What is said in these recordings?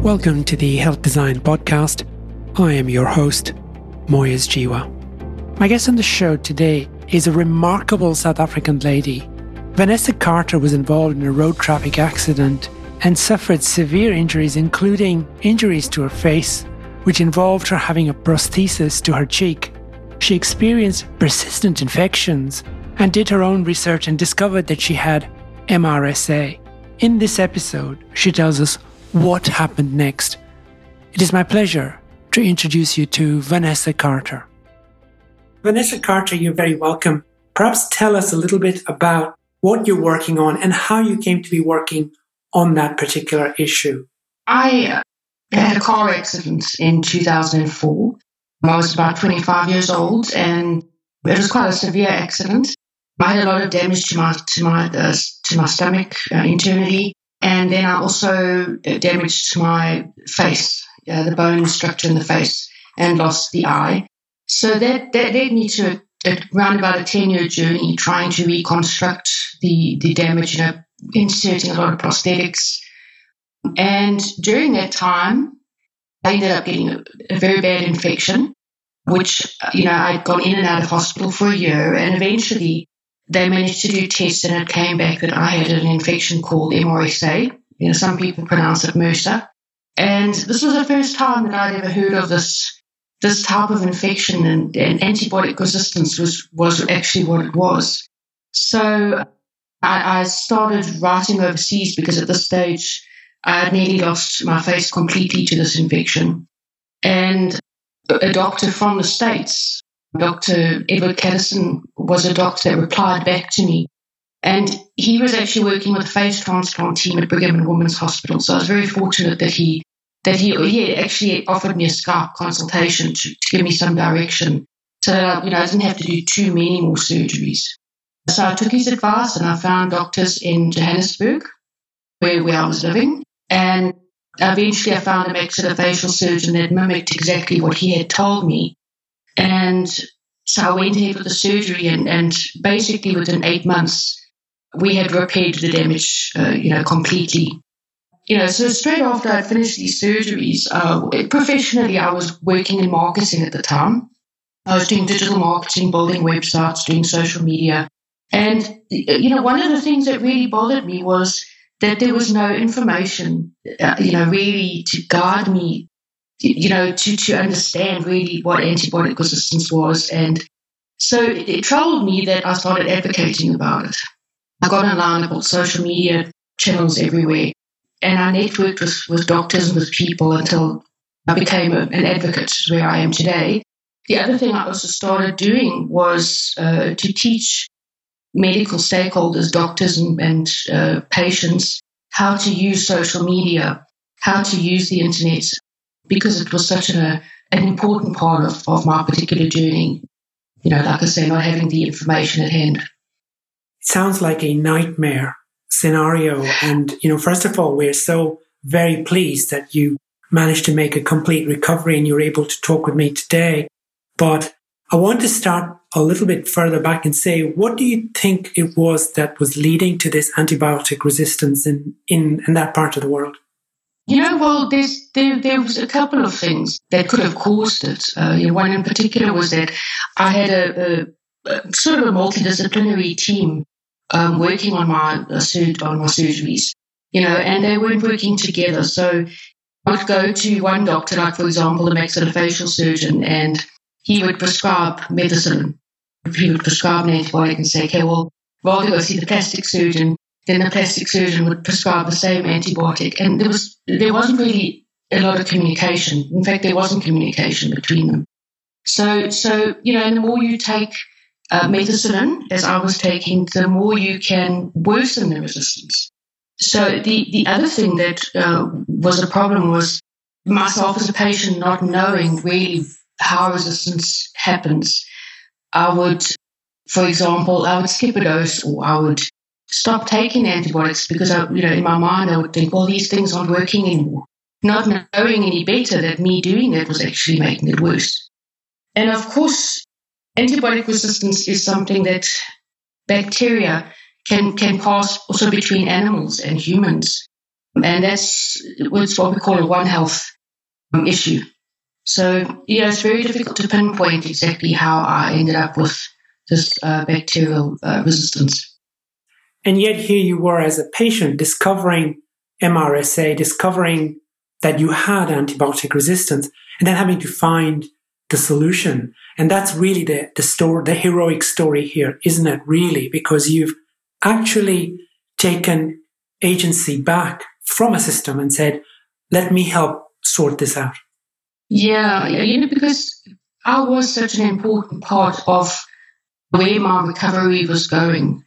Welcome to the Health Design Podcast. I am your host, Moyez Jiwa. My guest on the show today is a remarkable South African lady. Vanessa Carter was involved in a road traffic accident and suffered severe injuries, including injuries to her face, which involved her having a prosthesis to her cheek. She experienced persistent infections and did her own research and discovered that she had MRSA. In this episode, she tells us what happened next. It is my pleasure to introduce you to Vanessa Carter. Vanessa Carter, you're very welcome. Perhaps tell us a little bit about what you're working on and how you came to be working on that particular issue. I uh, had a car accident in 2004. I was about 25 years old and it was quite a severe accident. I had a lot of damage to my to my uh, to my stomach uh, internally, and then I also uh, damaged my face, uh, the bone structure in the face, and lost the eye. So that that led me to around about a ten year journey trying to reconstruct the the damage, you know, inserting a lot of prosthetics, and during that time, I ended up getting a, a very bad infection, which you know I'd gone in and out of hospital for a year, and eventually they managed to do tests and it came back that I had an infection called MRSA. You know, some people pronounce it MRSA. And this was the first time that I'd ever heard of this this type of infection and, and antibiotic resistance was, was actually what it was. So I, I started writing overseas because at this stage I had nearly lost my face completely to this infection. And a doctor from the States Dr. Edward Caterson was a doctor that replied back to me. And he was actually working with the face transplant team at Brigham and Women's Hospital. So I was very fortunate that he that he, he actually offered me a Skype consultation to, to give me some direction so that I, you know, I didn't have to do too many more surgeries. So I took his advice and I found doctors in Johannesburg, where, where I was living. And eventually I found a maxillofacial surgeon that mimicked exactly what he had told me and so I went ahead with the surgery, and, and basically within eight months, we had repaired the damage, uh, you know, completely. You know, so straight after I'd finished these surgeries, uh, professionally, I was working in marketing at the time. I was doing digital marketing, building websites, doing social media. And, you know, one of the things that really bothered me was that there was no information, uh, you know, really to guide me you know, to, to understand really what antibiotic resistance was. And so it, it troubled me that I started advocating about it. I got online about social media channels everywhere, and I networked with, with doctors and with people until I became a, an advocate where I am today. The other thing I also started doing was uh, to teach medical stakeholders, doctors and, and uh, patients, how to use social media, how to use the internet because it was such a, an important part of, of my particular journey. You know, like I say, not having the information at hand. It sounds like a nightmare scenario. And, you know, first of all, we're so very pleased that you managed to make a complete recovery and you're able to talk with me today. But I want to start a little bit further back and say, what do you think it was that was leading to this antibiotic resistance in, in, in that part of the world? You know, well, there's there, there was a couple of things that could have caused it. Uh, you know, one in particular was that I had a, a, a sort of a multidisciplinary team um, working on my uh, on my surgeries. You know, and they weren't working together. So I would go to one doctor, like for example, the maxillofacial surgeon, and he would prescribe medicine. He would prescribe an antibiotic and say, okay, well, rather go see the plastic surgeon then the plastic surgeon would prescribe the same antibiotic. And there was there wasn't really a lot of communication. In fact, there wasn't communication between them. So so you know, and the more you take uh, medicine, as I was taking, the more you can worsen the resistance. So the the other thing that uh, was a problem was myself as a patient not knowing really how resistance happens. I would, for example, I would skip a dose or I would stop taking antibiotics because I, you know, in my mind I would think, well, these things aren't working anymore. Not knowing any better that me doing that was actually making it worse. And of course, antibiotic resistance is something that bacteria can can pass also between animals and humans. And that's what's what we call a One Health um, issue. So, yeah, it's very difficult to pinpoint exactly how I ended up with this uh, bacterial uh, resistance. And yet, here you were as a patient discovering MRSA, discovering that you had antibiotic resistance, and then having to find the solution. And that's really the, the story, the heroic story here, isn't it? Really, because you've actually taken agency back from a system and said, let me help sort this out. Yeah, you know, because I was such an important part of where my recovery was going.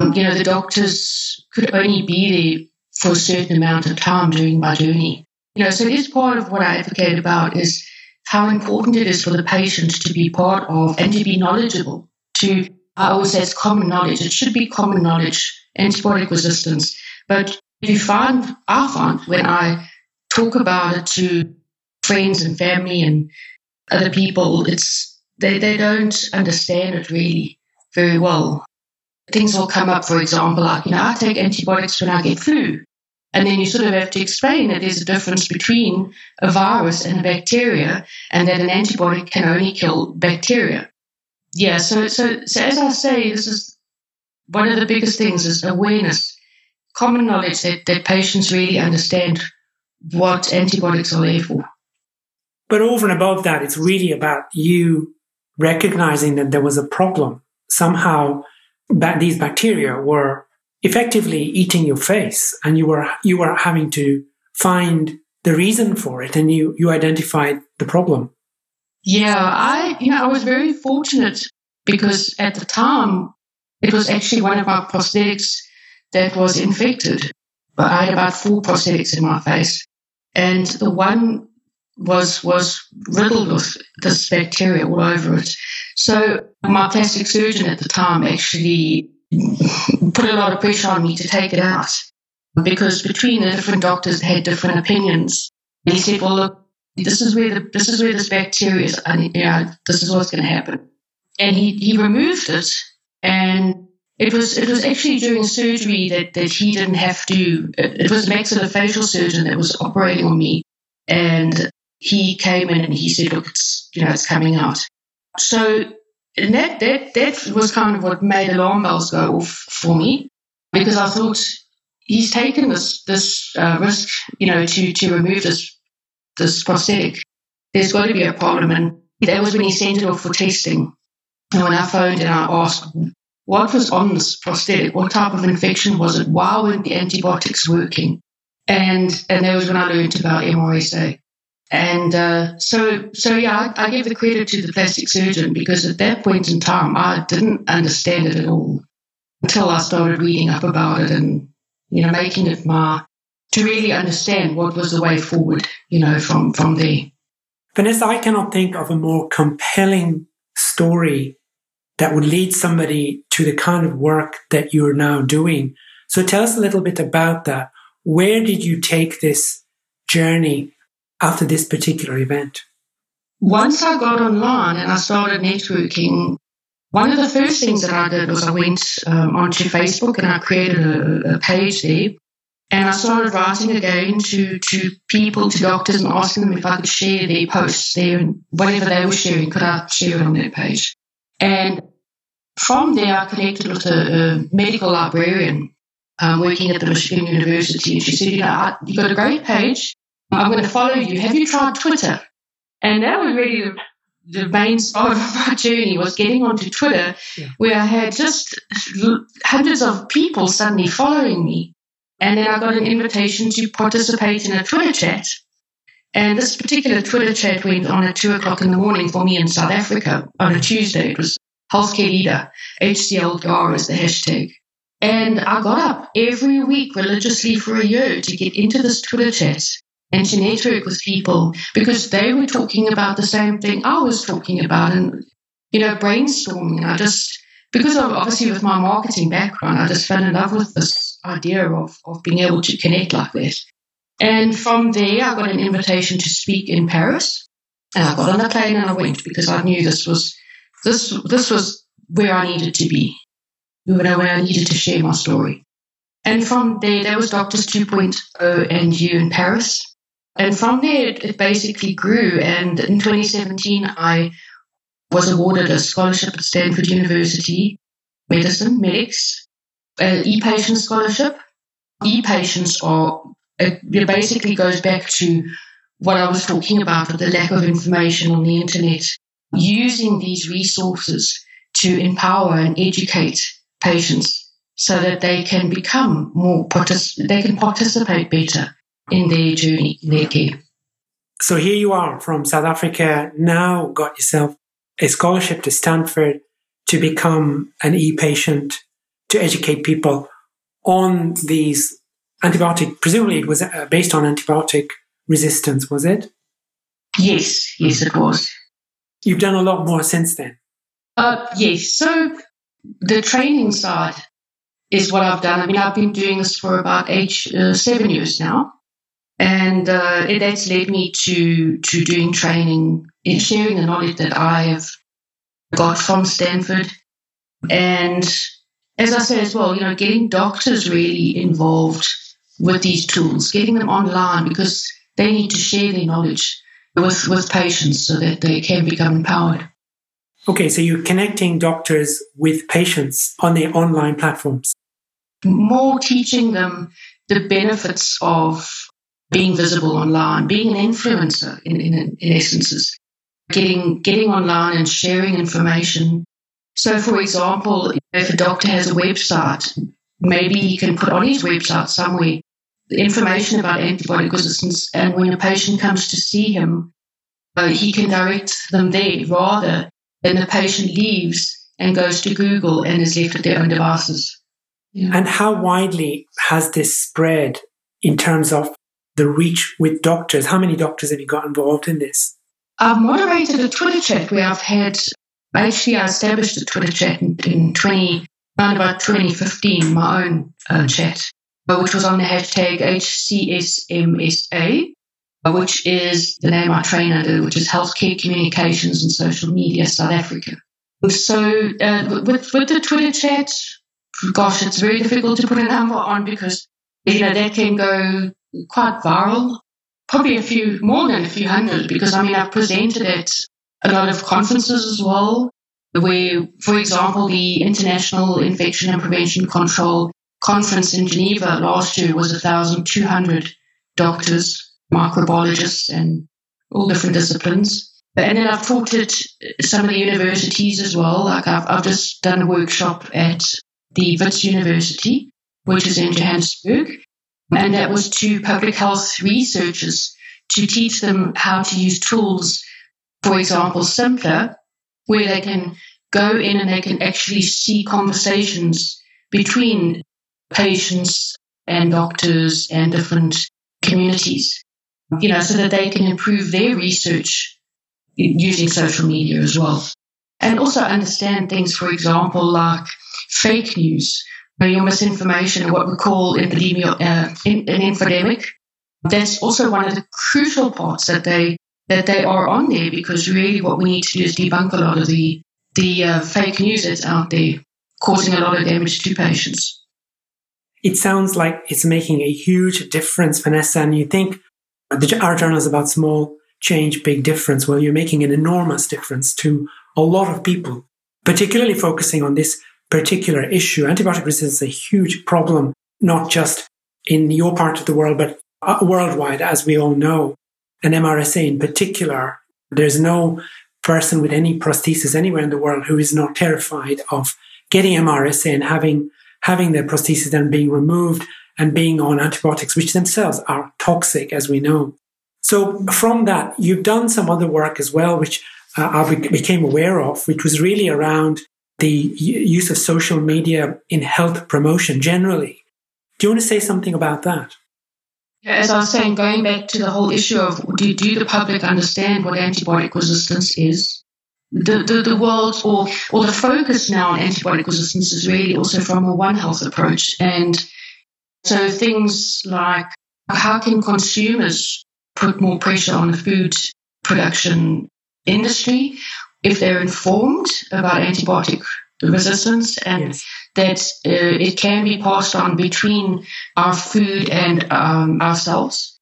Um, you know, the doctors could only be there for a certain amount of time during my journey. You know, so this part of what I advocate about is how important it is for the patient to be part of and to be knowledgeable. To I always say it's common knowledge. It should be common knowledge, antibiotic resistance. But you find, I find when I talk about it to friends and family and other people, it's they, they don't understand it really very well. Things will come up, for example, like, you know, I take antibiotics when I get flu. And then you sort of have to explain that there's a difference between a virus and a bacteria, and that an antibiotic can only kill bacteria. Yeah, so so so as I say, this is one of the biggest things is awareness, common knowledge that, that patients really understand what antibiotics are there for. But over and above that, it's really about you recognizing that there was a problem. Somehow, these bacteria were effectively eating your face and you were you were having to find the reason for it and you you identified the problem. Yeah i you know i was very fortunate because at the time it was actually one of my prosthetics that was infected. But i had about four prosthetics in my face. And the one was was riddled with this bacteria all over it so my plastic surgeon at the time actually put a lot of pressure on me to take it out because between the different doctors had different opinions. And he said, "Well, look, this is where the this is where this bacteria is, and you know, this is what's going to happen." And he he removed it, and it was it was actually during surgery that that he didn't have to. It, it was a maxillofacial surgeon that was operating on me, and he came in and he said, "Look, it's you know, it's coming out." So that, that, that was kind of what made alarm bells go off for me because I thought he's taken this, this uh, risk, you know, to, to remove this, this prosthetic. There's got to be a problem. And that was when he sent it off for testing. And when I phoned and I asked, what was on this prosthetic? What type of infection was it? Why weren't the antibiotics working? And, and that was when I learned about MRSA. And uh, so, so yeah, I, I, give the credit to the plastic surgeon because at that point in time, I didn't understand it at all until I started reading up about it and, you know, making it my, to really understand what was the way forward, you know, from, from there. Vanessa, I cannot think of a more compelling story that would lead somebody to the kind of work that you're now doing. So tell us a little bit about that. Where did you take this journey after this particular event? Once I got online and I started networking, one of the first things that I did was I went um, onto Facebook and I created a, a page there. And I started writing again to, to people, to doctors, and asking them if I could share their posts and whatever they were sharing, could I share it on their page? And from there, I connected with a, a medical librarian um, working at the Michigan University. And she said, You know, you've got a great page. I'm going to follow you. Have you tried Twitter? And that was really the, the main part of my journey was getting onto Twitter, yeah. where I had just hundreds of people suddenly following me. And then I got an invitation to participate in a Twitter chat. And this particular Twitter chat went on at two o'clock in the morning for me in South Africa on a Tuesday. It was healthcare leader, HCLDR is the hashtag. And I got up every week religiously for a year to get into this Twitter chat and to network with people because they were talking about the same thing I was talking about and, you know, brainstorming. I just, because of obviously with my marketing background, I just fell in love with this idea of, of being able to connect like this. And from there, I got an invitation to speak in Paris. And I got on a plane and I went because I knew this was, this, this was where I needed to be, you know, where I needed to share my story. And from there, there was Doctors 2.0 and you in Paris. And from there, it, it basically grew. And in 2017, I was awarded a scholarship at Stanford University, medicine, MedX, an e-patient scholarship. E-patients are, it basically goes back to what I was talking about with the lack of information on the internet, using these resources to empower and educate patients so that they can become more, partic- they can participate better in their journey, in their care. So here you are from South Africa, now got yourself a scholarship to Stanford to become an e-patient, to educate people on these antibiotic, presumably it was uh, based on antibiotic resistance, was it? Yes, yes, it was. You've done a lot more since then. Uh, yes. So the training side is what I've done. I mean, I've been doing this for about eight, uh, seven years now, and uh, it, that's led me to to doing training and sharing the knowledge that I have got from Stanford, and as I say as well, you know, getting doctors really involved with these tools, getting them online because they need to share their knowledge with, with patients so that they can become empowered. Okay, so you're connecting doctors with patients on their online platforms. More teaching them the benefits of being visible online, being an influencer in, in, in essence, getting getting online and sharing information. So, for example, if a doctor has a website, maybe he can put on his website somewhere the information about antibiotic resistance, and when a patient comes to see him, uh, he can direct them there rather than the patient leaves and goes to Google and is left at their own devices. Yeah. And how widely has this spread in terms of the reach with doctors? How many doctors have you got involved in this? I've moderated a Twitter chat where I've had, actually, I established a Twitter chat in, in 20, around about 2015, my own uh, chat which was on the hashtag HCSMSA, which is the name I train under, which is Healthcare Communications and Social Media South Africa. So uh, with, with the Twitter chat, gosh, it's very difficult to put a number on because you know that can go quite viral, probably a few more than a few hundred. Because I mean, I've presented at a lot of conferences as well, where, for example, the International Infection and Prevention Control conference in Geneva last year was 1,200 doctors, microbiologists, and all different disciplines. And then I've taught at some of the universities as well. Like I've, I've just done a workshop at the Wits University, which is in Johannesburg. And that was to public health researchers to teach them how to use tools, for example, Symplur, where they can go in and they can actually see conversations between patients and doctors and different communities, you know, so that they can improve their research using social media as well. And also understand things, for example, like fake news, your misinformation, what we call epidemic, uh, an infodemic. That's also one of the crucial parts that they that they are on there because really what we need to do is debunk a lot of the the uh, fake news that's out there, causing a lot of damage to patients it sounds like it's making a huge difference, Vanessa. And you think our journal is about small change, big difference. Well, you're making an enormous difference to a lot of people, particularly focusing on this particular issue. Antibiotic resistance is a huge problem, not just in your part of the world, but uh, worldwide, as we all know. And MRSA in particular, there's no person with any prosthesis anywhere in the world who is not terrified of getting MRSA and having having their prosthesis then being removed and being on antibiotics, which themselves are toxic, as we know. So from that, you've done some other work as well, which uh, I became aware of, which was really around the use of social media in health promotion generally. Do you want to say something about that? As I was saying, going back to the whole issue of do, do the public understand what antibiotic resistance is? the, the, the world or, or the focus now on antibiotic resistance is really also from a One Health approach. And so things like how can consumers put more pressure on the food production industry if they're informed about antibiotic resistance and yes. that uh, it can be passed on between our food and um, ourselves.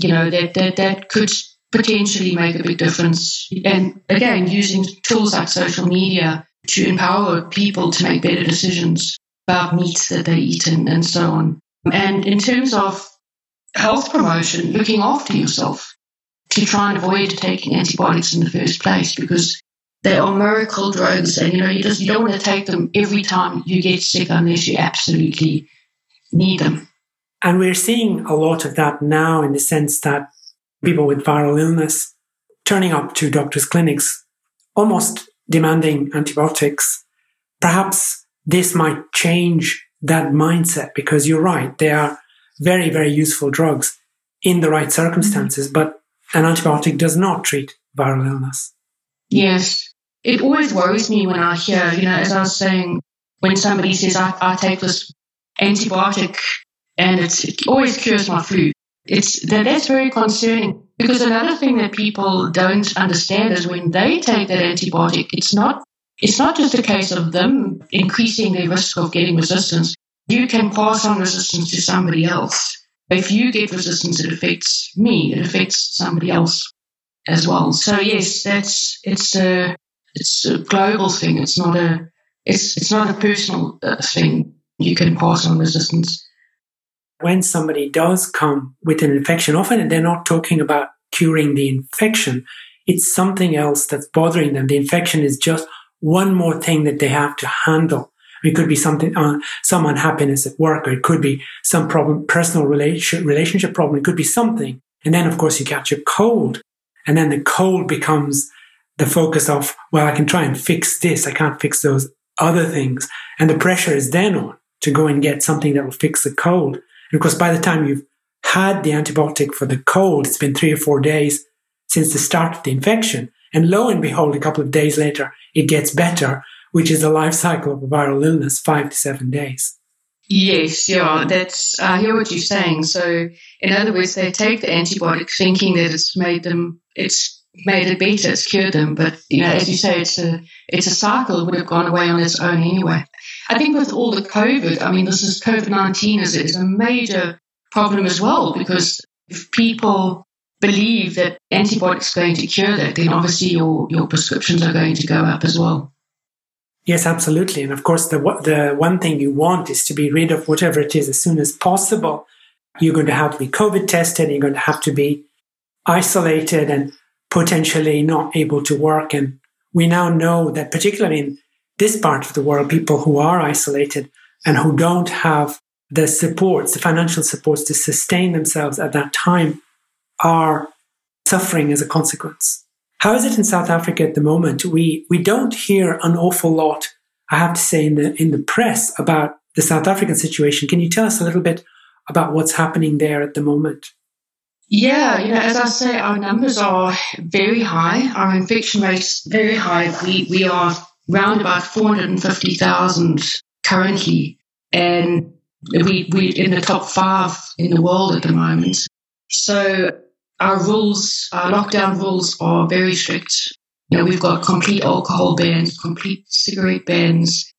You know, that, that, that could potentially make a big difference. And again, using tools like social media to empower people to make better decisions about meats that they eat and, and so on. And in terms of health promotion, looking after yourself to try and avoid taking antibiotics in the first place because they are miracle drugs and you know you just you don't want to take them every time you get sick unless you absolutely need them. And we're seeing a lot of that now in the sense that people with viral illness turning up to doctors' clinics almost demanding antibiotics. Perhaps this might change that mindset because you're right, they are very, very useful drugs in the right circumstances, but an antibiotic does not treat viral illness. Yes. It always worries me when I hear, you know, as I was saying, when somebody says, I, I take this antibiotic and it always cures my flu. It's that that's very concerning because another thing that people don't understand is when they take that antibiotic, it's not it's not just a case of them increasing their risk of getting resistance. You can pass on resistance to somebody else. If you get resistance, it affects me. It affects somebody else as well. So yes, that's it's a it's a global thing. It's not a it's it's not a personal uh, thing. You can pass on resistance when somebody does come with an infection, often they're not talking about curing the infection. It's something else that's bothering them. The infection is just one more thing that they have to handle. It could be something, uh, some unhappiness at work, or it could be some problem, personal relationship, relationship problem. It could be something. And then, of course, you catch a cold. And then the cold becomes the focus of, well, I can try and fix this. I can't fix those other things. And the pressure is then on to go and get something that will fix the cold. And of course, by the time you've had the antibiotic for the cold, it's been three or four days since the start of the infection. And lo and behold, a couple of days later, it gets better, which is the life cycle of a viral illness, five to seven days. Yes, yeah, that's, I hear what you're saying. So, in other words, they take the antibiotic thinking that it's made them, it's made it better, it's cured them. But, you know, as you say, it's a, it's a cycle, it would have gone away on its own anyway. I think with all the COVID, I mean, this is COVID 19 is, is a major problem as well because if people believe that antibiotics are going to cure that, then obviously your, your prescriptions are going to go up as well. Yes, absolutely. And of course, the, the one thing you want is to be rid of whatever it is as soon as possible. You're going to have to be COVID tested, you're going to have to be isolated and potentially not able to work. And we now know that, particularly in this part of the world, people who are isolated and who don't have the supports, the financial supports to sustain themselves at that time are suffering as a consequence. How is it in South Africa at the moment? We, we don't hear an awful lot, I have to say, in the, in the press about the South African situation. Can you tell us a little bit about what's happening there at the moment? Yeah, you know, as I say, our numbers are very high. Our infection rate's very high. We, we are around about 450,000 currently. And we, we're in the top five in the world at the moment. So our rules, our lockdown rules are very strict. You know, we've got complete alcohol bans, complete cigarette bans.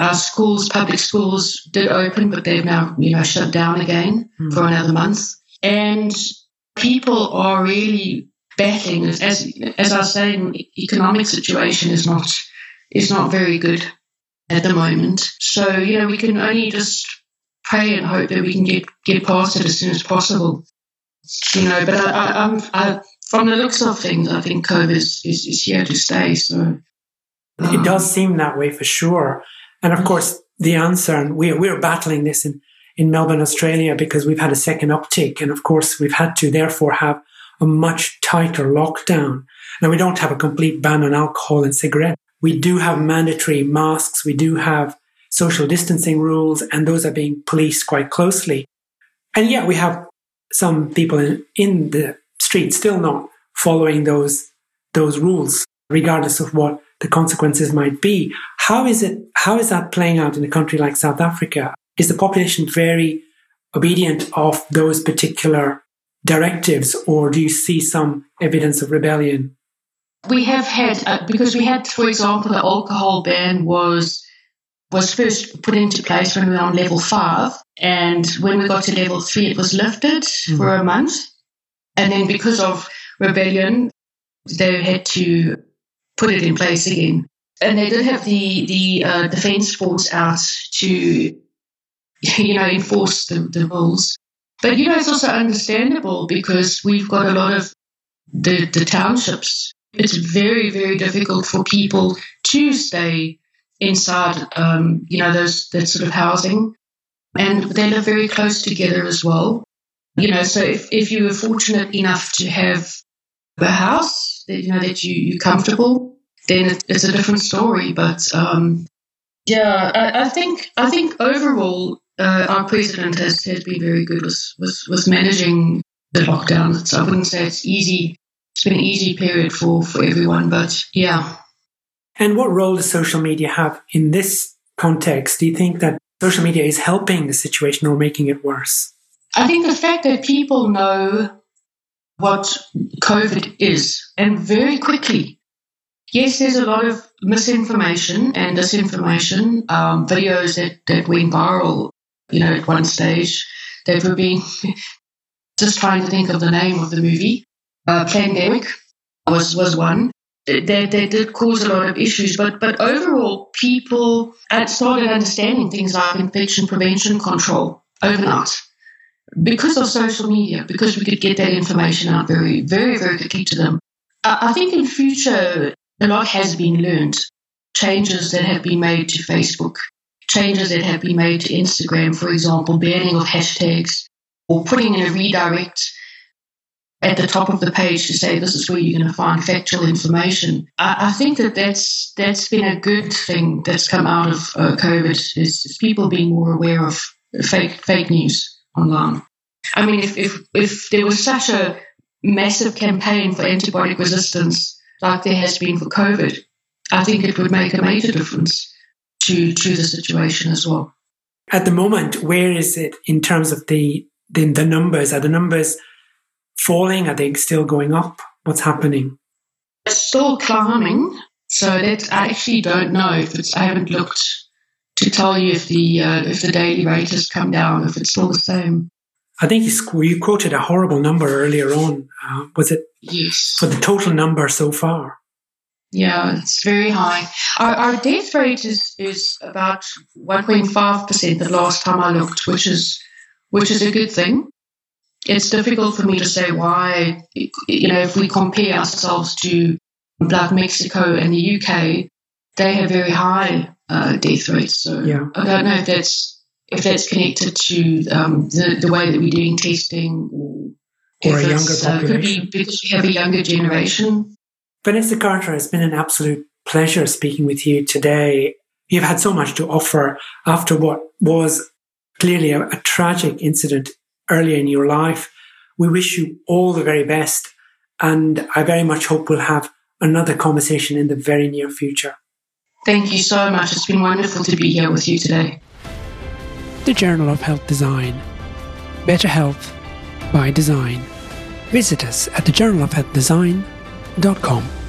Our schools, public schools did open, but they've now, you know, shut down again mm. for another month. And people are really battling, as, as I was saying, economic situation is not is not very good at the moment. So, you know, we can only just pray and hope that we can get, get past it as soon as possible. You know, but I, I, I'm, I, from the looks of things, I think COVID is, is, is here to stay. So um, it does seem that way for sure. And of course, the answer, and we're, we're battling this in, in Melbourne, Australia, because we've had a second uptick. And of course, we've had to therefore have a much tighter lockdown. Now, we don't have a complete ban on alcohol and cigarettes, we do have mandatory masks. We do have social distancing rules, and those are being policed quite closely. And yet we have some people in, in the street still not following those, those rules, regardless of what the consequences might be. How is it, how is that playing out in a country like South Africa? Is the population very obedient of those particular directives, or do you see some evidence of rebellion? We have had, uh, because we had, for example, the alcohol ban was was first put into place when we were on level five. And when we got to level three, it was lifted mm-hmm. for a month. And then because of rebellion, they had to put it in place again. And they did have the, the uh, defense force out to, you know, enforce the, the rules. But, you know, it's also understandable because we've got a lot of the, the townships. It's very, very difficult for people to stay inside, um, you know, those that sort of housing, and they live very close together as well. You know, so if, if you were fortunate enough to have a house that you know that you you're comfortable, then it, it's a different story. But um, yeah, I, I, think I think overall uh, our president has, has been very good with, with with managing the lockdown. So I wouldn't say it's easy. It's been an easy period for for everyone, but yeah, and what role does social media have in this context? Do you think that social media is helping the situation or making it worse? I think the fact that people know what COVID is and very quickly. Yes, there's a lot of misinformation and disinformation, um, videos that, that went viral, you know, at one stage They were being just trying to think of the name of the movie. Uh, Plandemic was, was one they, they did cause a lot of issues, but but overall, people started understanding things like infection prevention control overnight because of social media, because we could get that information out very, very, very quickly to them. I, I think in future, a lot has been learned. Changes that have been made to Facebook, changes that have been made to Instagram, for example, banning of hashtags or putting in a redirect at the top of the page to say this is where you're going to find factual information. I, I think that that's that's been a good thing that's come out of uh, COVID is, is, people being more aware of fake fake news online. I mean, if if if there was such a massive campaign for antibiotic resistance like there has been for COVID, I think it would make a major difference to to the situation as well. At the moment, where is it in terms of the the, the numbers? Are the numbers falling? Are they still going up? What's happening? It's still climbing. So that I actually don't know if it's. I haven't looked to tell you if the uh, if the daily rate has come down, if it's still the same. I think you, you quoted a horrible number earlier on. Uh, was it? Yes. For the total number so far. Yeah, it's very high. Our, our death rate is is about 1.5 percent the last time I looked, which is which is a good thing it's difficult for me to say why, you know, if we compare ourselves to like Mexico and the UK, they have very high uh, death rates. So yeah. I don't know if that's if that's connected to um, the, the way that we're doing testing or, or a younger population. Uh, could be because we have a younger generation. Vanessa Carter, it's been an absolute pleasure speaking with you today. You've had so much to offer after what was clearly a, a tragic incident earlier in your life. We wish you all the very best. And I very much hope we'll have another conversation in the very near future. Thank you so much. It's been wonderful to be here with you today. The Journal of Health Design. Better health by design. Visit us at thejournalofhealthdesign.com dot com.